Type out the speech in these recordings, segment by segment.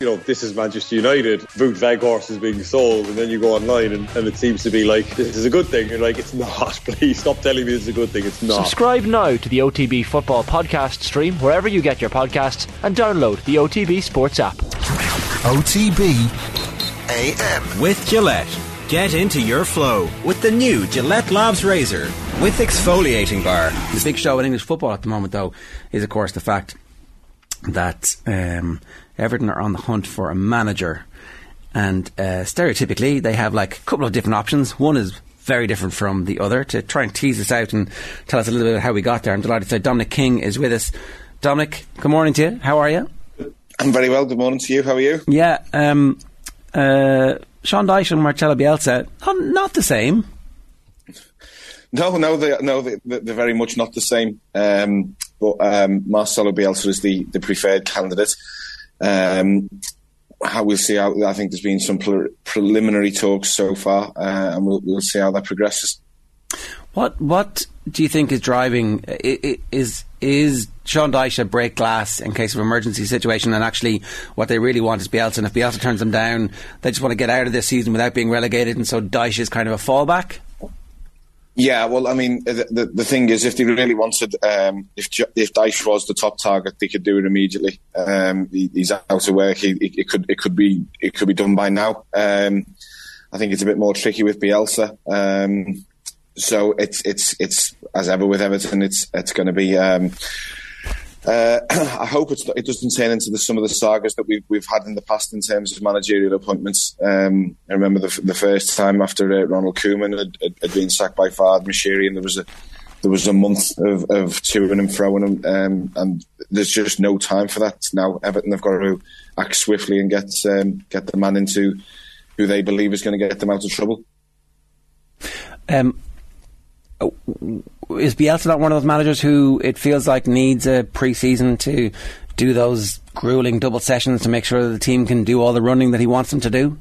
you know, this is Manchester United, Wout Weghorst is being sold, and then you go online and, and, it seems to be like, this is a good thing. You're like, it's not. Please stop telling me this is a good thing. It's not. Subscribe now to the OTB Football Podcast stream wherever you get your podcasts and download the OTB Sports app. OTB AM. With Gillette. Get into your flow with the new Gillette Labs Razor with exfoliating bar. The big show in English football at the moment, though, is of course the fact that um, Everton are on the hunt for a manager. And uh, stereotypically, they have like a couple of different options. One is very different from the other. To try and tease us out and tell us a little bit of how we got there, I'm delighted to say Dominic King is with us. Dominic, good morning to you. How are you? I'm very well. Good morning to you. How are you? Yeah. Um, uh, Sean Dyche and Marcelo Bielsa, not the same. No, no, they, no, they, are very much not the same. Um, but um, Marcelo Bielsa is the, the preferred candidate. Um, how we'll see how I think there's been some pre- preliminary talks so far, uh, and we'll, we'll see how that progresses. What what do you think is driving is is Sean Dyche a break glass in case of emergency situation, and actually what they really want is Bielsa, and if Bielsa turns them down, they just want to get out of this season without being relegated, and so Dyche is kind of a fallback. Yeah, well, I mean, the, the, the thing is, if they really wanted, um, if if Dyche was the top target, they could do it immediately. Um, he, he's out of work. He, it could it could be it could be done by now. Um, I think it's a bit more tricky with Bielsa. Um, so it's it's it's as ever with Everton. It's it's going to be um, uh, I hope it doesn't turn into the, some of the sagas that we've, we've had in the past in terms of managerial appointments. Um, I remember the, the, first time after uh, Ronald Koeman had, had, been sacked by Farhad Moshiri, and there was a there was a month of, of toing and throwing, um, and there's just no time for that now. Everton have got to act swiftly and get um, get the man into who they believe is going to get them out of trouble. Um, is Bielsa not one of those managers who it feels like needs a pre-season to do those grueling double sessions to make sure that the team can do all the running that he wants them to do?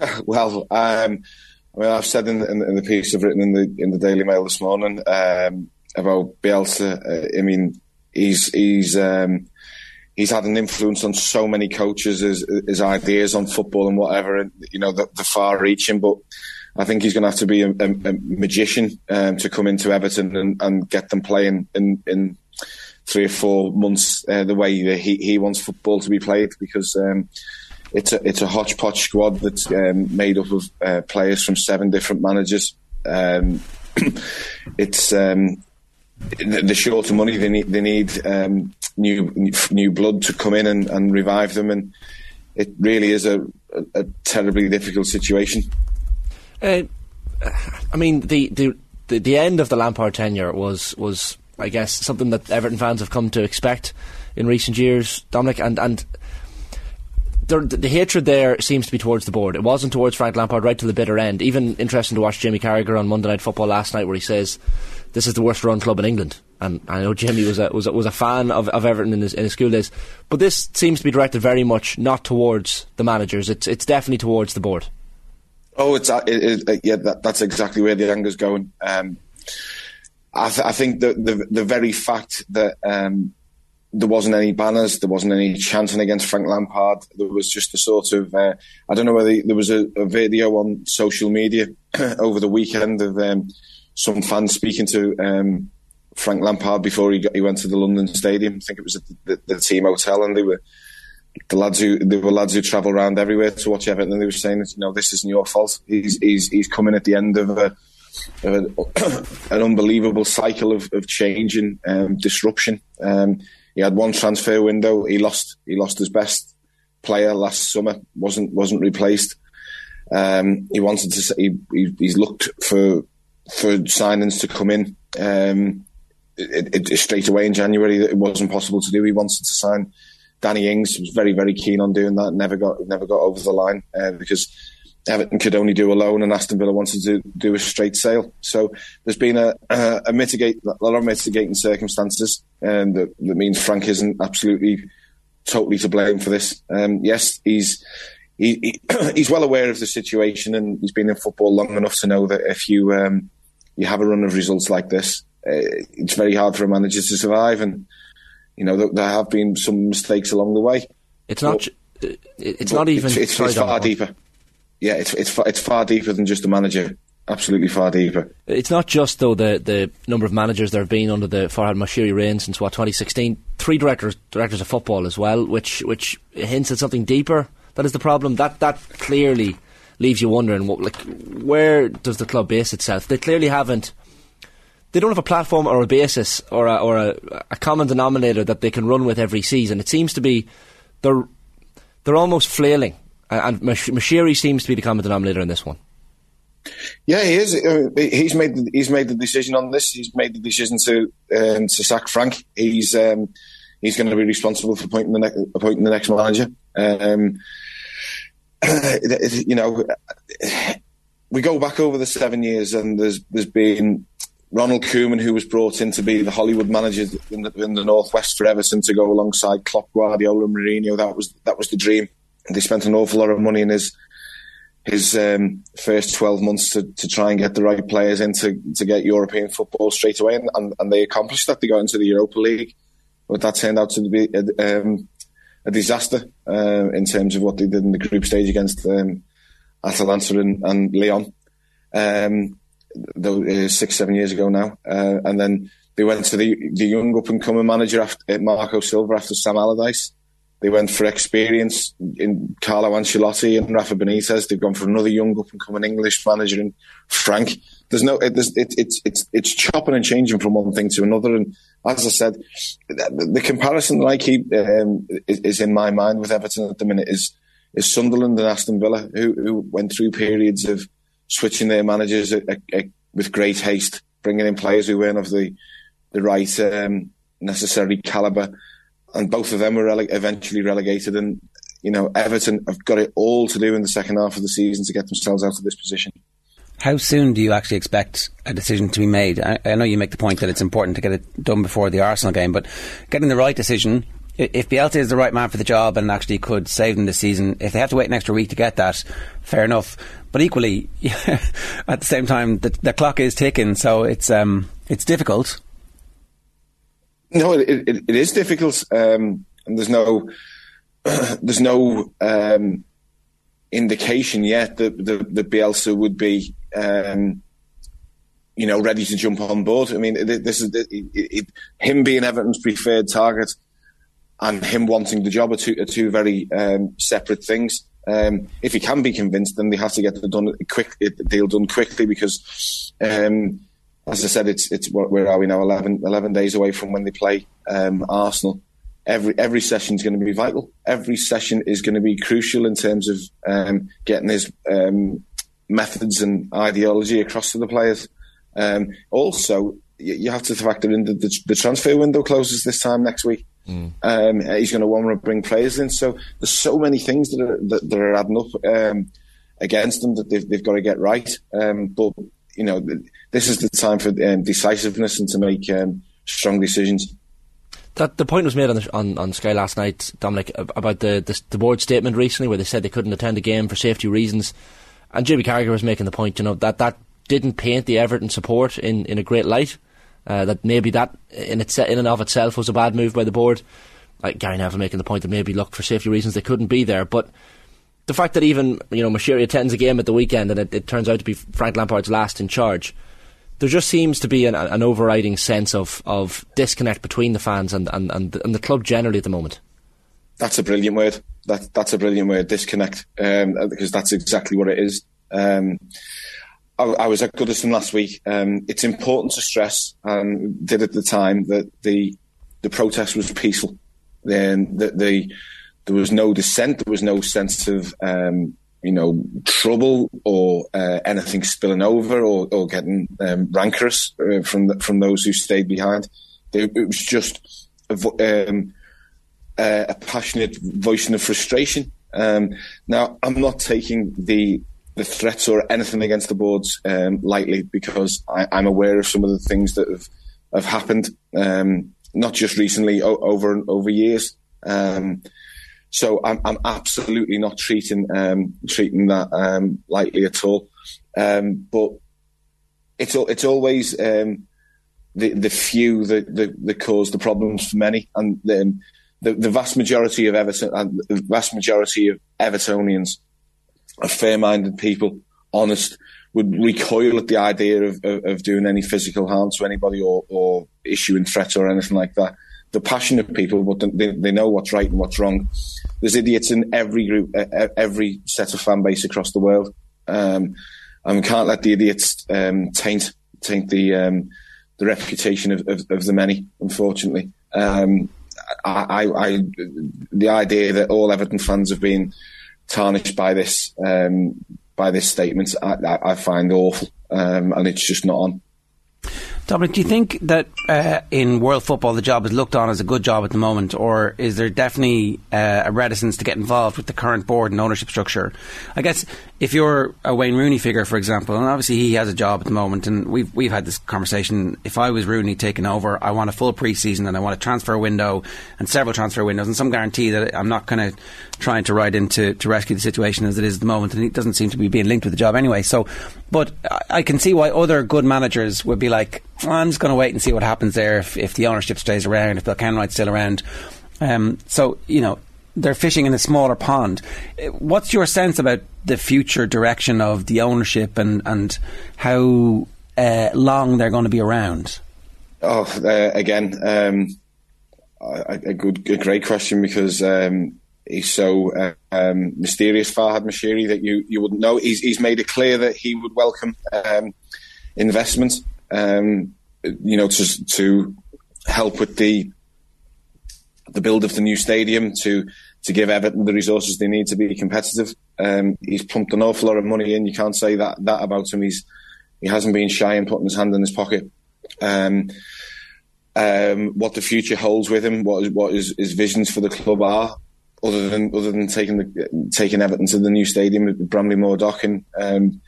Well, um, I mean, I've said in, in, the piece I've written in the in the Daily Mail this morning um, about Bielsa. Uh, I mean, he's he's um, he's had an influence on so many coaches, his, his ideas on football and whatever, and you know the, the far-reaching, but I think he's going to have to be a, a, a magician um, to come into Everton and, and, get them playing in, in three or four months uh, the way that he, he wants football to be played because um, it's a it's a hodgepodge squad that's um, made up of uh, players from seven different managers. Um, it's um, the short of money they need they need um, new new blood to come in and, and revive them and it really is a, a terribly difficult situation. Uh, I mean, the, the, the the end of the Lampard tenure was was I guess something that Everton fans have come to expect in recent years, Dominic, and and. The, the, hatred there seems to be towards the board. It wasn't towards Frank Lampard right to the bitter end. Even interesting to watch Jimmy Carragher on Monday Night Football last night, where he says, "This is the worst run club in England." And I know Jimmy was a was a, was a fan of, of Everton in his, in his school days, but this seems to be directed very much not towards the managers. It's it's definitely towards the board. Oh, it's uh, it, it, yeah, that, that's exactly where the anger's going. Um, I, th- I, think the, the, the very fact that um, there wasn't any banners, there wasn't any chanting against Frank Lampard. There was just a sort of uh, I don't know whether there was a, a video on social media over the weekend of um, some fans speaking to um, Frank Lampard before he got, he went to the London Stadium. I think it was at the, the, the team hotel, and they were the lads who there were lads who travel around everywhere to watch Everton. And they were saying, you know, this isn't your fault. He's he's he's coming at the end of a, of a an unbelievable cycle of, of change and um, disruption. Um, he had one transfer window. He lost he lost his best player last summer. wasn't wasn't replaced. Um, he wanted to. He, he, he's looked for for signings to come in. Um, it, it, straight away in January, it wasn't possible to do. He wanted to sign Danny Ings was very, very keen on doing that. Never got, never got over the line uh, because Everton could only do a loan, and Aston Villa wanted to do a straight sale. So there's been a, a, a mitigate, a lot of mitigating circumstances, and that, that, means Frank isn't absolutely, totally to blame for this. Um, yes, he's. He, he, he's well aware of the situation, and he's been in football long enough to know that if you um, you have a run of results like this, uh, it's very hard for a manager to survive. And you know, there have been some mistakes along the way. It's not. But, uh, it's but not even. It's, it's, it's far deeper. Yeah, it's it's far, it's far deeper than just the manager. Absolutely far deeper. It's not just though the the number of managers there have been under the Farhad Moshiri reign since what 2016. Three directors directors of football as well, which which hints at something deeper. That is the problem. That that clearly leaves you wondering what like where does the club base itself? They clearly haven't they don't have a platform or a basis or a, or a, a, common denominator that they can run with every season. It seems to be they're they're almost flailing, and Moshiri seems to be the common denominator in this one. Yeah, he is. Uh, he's made the, he's made the decision on this. He's made the decision to um, to sack Frank. He's um, he's going to be responsible for appointing the, ne- appointing the next manager. Um, you know, we go back over the seven years, and there's there's been Ronald Koeman, who was brought in to be the Hollywood manager in the, in the Northwest for Everton to go alongside Klopp, Guardiola, and Mourinho. That was that was the dream. They spent an awful lot of money in his his um, first 12 months to, to try and get the right players in to, to get European football straight away. And, and, and, they accomplished that. They got into the Europa League. But that turned out to be a, um, a disaster uh, in terms of what they did in the group stage against um, Atalanta and, and Lyon. Um, uh, six, seven years ago now. Uh, and then they went to the, the young up and coming manager after uh, Marco Silva after Sam Allardyce. They went for experience in Carlo Ancelotti and Rafa Benitez. They've gone for another young up and coming English manager in Frank. There's no, it, there's, it, it's it's it's chopping and changing from one thing to another. And as I said, the, the comparison that I keep um, is, is, in my mind with Everton at the minute is is Sunderland and Aston Villa, who, who went through periods of switching their managers a, a, a, with great haste, bringing in players who weren't of the the right um, necessary caliber, and both of them were rele- eventually relegated. And you know, Everton have got it all to do in the second half of the season to get themselves out of this position. How soon do you actually expect a decision to be made? I, I know you make the point that it's important to get it done before the Arsenal game, but getting the right decision if Bielsa is the right man for the job and actually could save them this season, if they have to wait an extra week to get that, fair enough. But equally, at the same time, the, the, clock is ticking, so it's um, it's difficult. No, it, it, it is difficult, um, and there's no there's no um, indication yet that the, the Bielsa would be. Um, you know, ready to jump on board. I mean, this is it, him being Everton's preferred target, and him wanting the job are two, are two very um, separate things. Um, if he can be convinced, then they have to get the done quick the deal done quickly because, um, as I said, it's it's where are we now? 11, 11 days away from when they play um, Arsenal. Every every session is going to be vital. Every session is going to be crucial in terms of um, getting his um, methods and ideology across to the players. Also, you have to factor in that the, the transfer window closes this time next week. Mm. Um, he's going to want to bring players in. So there's so many things that are that, that are adding up um, against them that they've, they've got to get right. Um, but you know, this is the time for um, decisiveness and to make um, strong decisions. That the point was made on, the, on, on Sky last night, Dominic, about the, the, the board statement recently, where they said they couldn't attend the game for safety reasons, and Jimmy Carragher was making the point, you know, that that didn't paint the Everton support in, in a great light. Uh, that maybe that in, its, in and of itself was a bad move by the board. Like Gary Neville making the point that maybe, look, for safety reasons, they couldn't be there. But the fact that even you know Moshiri attends a game at the weekend and it, it, turns out to be Frank Lampard's last in charge, there just seems to be an, an overriding sense of, of disconnect between the fans and, and, and, the, and the club generally at the moment. That's a brilliant word. That that's a brilliant word, disconnect, um, because that's exactly what it is. Um, I, was at Goodison last week. Um, it's important to stress, and did at the time, that the the protest was peaceful. Then that the, there was no dissent, there was no sense of um, you know trouble or uh, anything spilling over or, or getting um, rancorous uh, from the, from those who stayed behind. It, was just a, um, a passionate of frustration. Um, now, I'm not taking the the threats or anything against the boards um, lightly because I, am aware of some of the things that have have happened, um, not just recently, o- over over years. Um, so I'm, I'm, absolutely not treating um, treating that um, lightly at all. Um, but it's it's always the the few that, that, that cause the problems for many, and the, the, the vast majority of Everton, and the vast majority of Evertonians are fair-minded people, honest, would recoil at the idea of, of, of doing any physical harm to anybody or, or issuing threats or anything like that. They're passionate people, but they, they know what's right and what's wrong. There's idiots in every group, every set of fan base across the world, um, and we can't let the idiots um, taint taint the um, the reputation of, of, of, the many. Unfortunately, um, I, I, I, the idea that all Everton fans have been tarnished by this um, by this statement, I, I find awful, um, and it's just not on. Dominic, do you think that uh, in world football the job is looked on as a good job at the moment, or is there definitely uh, a reticence to get involved with the current board and ownership structure? I guess if you're a Wayne Rooney figure, for example, and obviously he has a job at the moment, and we've we've had this conversation. If I was Rooney taking over, I want a full preseason and I want a transfer window and several transfer windows and some guarantee that I'm not kind of trying to ride into to rescue the situation as it is at the moment, and he doesn't seem to be being linked with the job anyway. So, but I can see why other good managers would be like I'm just going to wait and see what happens there if, if the ownership stays around, if Bill Kenwright's still around. Um, so, you know, they're fishing in a smaller pond. Uh, what's your sense about the future direction of the ownership and, and how uh, long they're going to be around? Oh, uh, again, um, a, a, good, a great question because um, he's so uh, um, mysterious, Farhad Moshiri, that you, you wouldn't know. He's, he's made it clear that he would welcome um, investment um, you know, to to help with the the build of the new stadium, to to give Everton the resources they need to be competitive. Um, he's pumped an awful lot of money in. You can't say that that about him. He's he hasn't been shy in putting his hand in his pocket. Um, um, what the future holds with him, what what his, his visions for the club are, other than other than taking the taking Everton to the new stadium at Bramley-Moore Dock and um,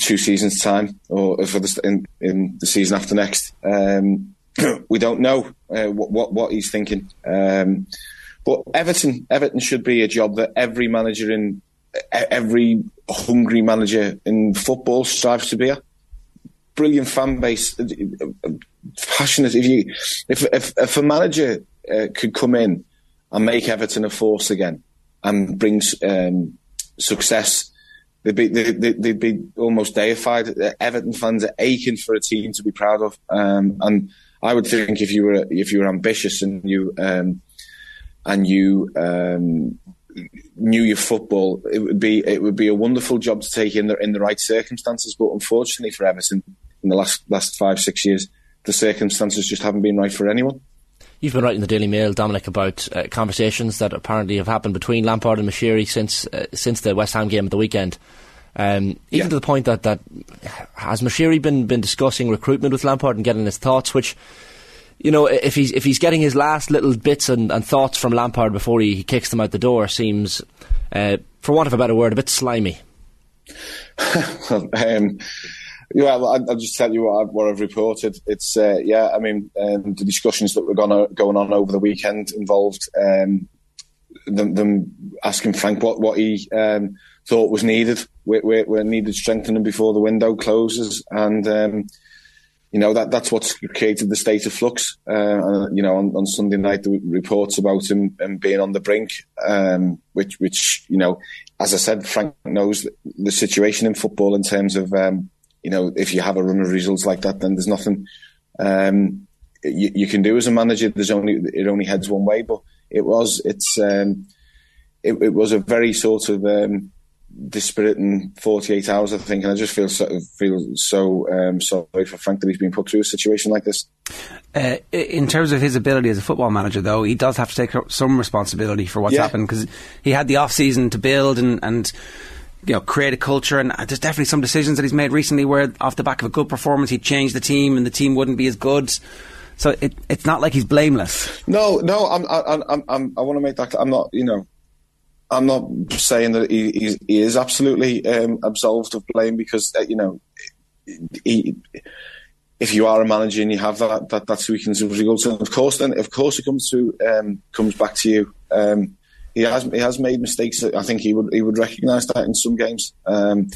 two seasons' time, or for the in, in the season after next. Um, we don't know uh, what, what, what he's thinking. Um, but Everton, Everton should be a job that every manager in every hungry manager in football strives to be a brilliant fan base, passionate. If you, if if, if a manager uh, could come in and make Everton a force again and bring um, success they'd be they'd, they'd, be almost deified. Everton fans are aching for a team to be proud of, um, and I would think if you were if you were ambitious and you um, and you um, knew your football, it would be it would be a wonderful job to take in the in the right circumstances. But unfortunately for Everton, in the last last five six years, the circumstances just haven't been right for anyone. You've been writing the Daily Mail, Dominic, about uh, conversations that apparently have happened between Lampard and Moshiri since uh, since the West Ham game at the weekend. Um, even yeah. to the point that, that has Moshiri been been discussing recruitment with Lampard and getting his thoughts, which you know, if he's if he's getting his last little bits and, and thoughts from Lampard before he, he, kicks them out the door, seems, uh, for want of a better word, a bit slimy. um, yeah, I'll, I'll, just tell you what I've, what I've reported. It's uh, yeah, I mean um, the discussions that were gonna, going on over the weekend involved um, them, them, asking Frank what what he um, thought was needed, where, where, where, needed strengthening before the window closes, and um, you know that that's what's created the state of flux. Uh, and you know on, on, Sunday night the reports about him, him being on the brink, um, which which you know, as I said, Frank knows the situation in football in terms of um, you know, if you have a run of results like that, then there's nothing um, you, you, can do as a manager. There's only it only heads one way. But it was it's um, it, it, was a very sort of um, dispiriting 48 hours, I think, and I just feel so, feel so um, sorry for Frank that he's been put through a situation like this. Uh, in terms of his ability as a football manager, though, he does have to take some responsibility for what's yeah. happened because he had the off season to build and and you know, create a culture. And there's definitely some decisions that he's made recently where, off the back of a good performance, he'd change the team and the team wouldn't be as good. So it, it's not like he's blameless. No, no, I'm, I'm, I'm, i want to make that. I'm not, you know, I'm not saying that he, he is absolutely um, absolved of blame because, uh, you know, he, if you are a manager and you have that, that that's weakens results, and of course, then of course it comes to um, comes back to you. Um, he has he has made mistakes. I think he would he would recognise that in some games. Um,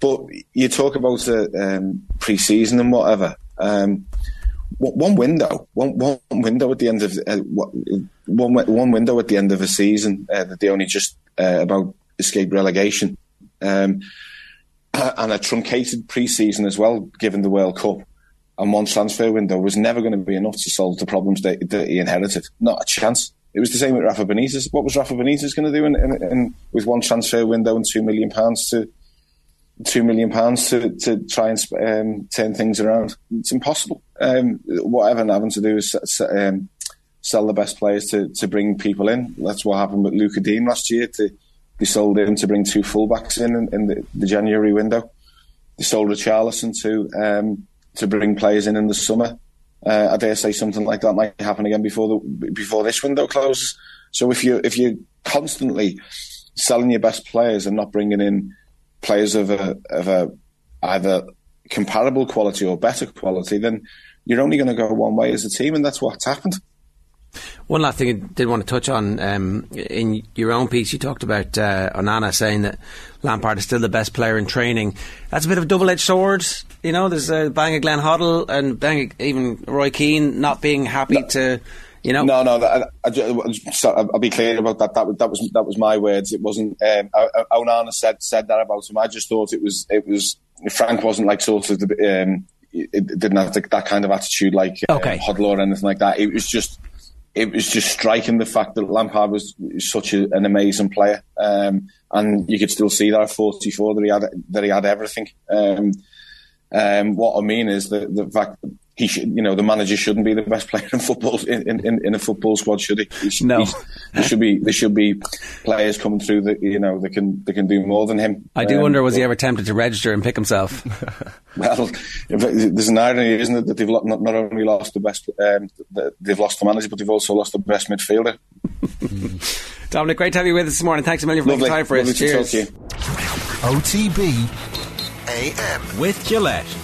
but you talk about the um, pre-season and whatever. Um, one window, one, one window at the end of uh, one one window at the end of a season uh, that they only just uh, about escaped relegation, um, and a truncated pre-season as well, given the World Cup, and one transfer window was never going to be enough to solve the problems that, that he inherited. Not a chance. It was the same with Rafa Benitez. What was Rafa Benitez going to do in, in, in, with one transfer window and two million pounds to two million pounds to, to try and um, turn things around. It's impossible. Um, what Evan having to do is um, sell the best players to, to bring people in. That's what happened with Lucas Digne last year. To they sold him to bring two fullbacks in in, in the, the, January window. They sold Richarlison to um, to bring players in in the summer. Uh, I dare say something like that might happen again before the before this window closes. So if you if you're constantly selling your best players and not bringing in players of a of a either comparable quality or better quality, then you're only going to go one way as a team, and that's what's happened. One last thing I did want to touch on um, in your own piece, you talked about uh, Onana saying that Lampard is still the best player in training. That's a bit of a double-edged sword. You know, there's a bang of Glenn Hoddle and bang even Roy Keane not being happy no. to you know? No, no. I, I, will be clear about that. That, that was that was my words. It wasn't. Um, Onana said said that about him. I just thought it was it was Frank wasn't like sort of the, um, it didn't have the, that kind of attitude like um, okay. Hoddle or anything like that. It was just it was just striking the fact that Lampard was such a, an amazing player, um, and you could still see that at 44 that he had that he had everything. Um, um, what I mean is the the fact he should, you know, the manager shouldn't be the best player in football in, in, in a football squad, should he? he should, no, there should be there should be players coming through that you know they can they can do more than him. I do um, wonder was he ever tempted to register and pick himself? well, there's an irony, isn't it, that they've not, not only lost the best, um, they've lost the manager, but they've also lost the best midfielder. Dominic, great to have you with us this morning. Thanks a million for making time for us. Cheers. OTB AM with Gillette.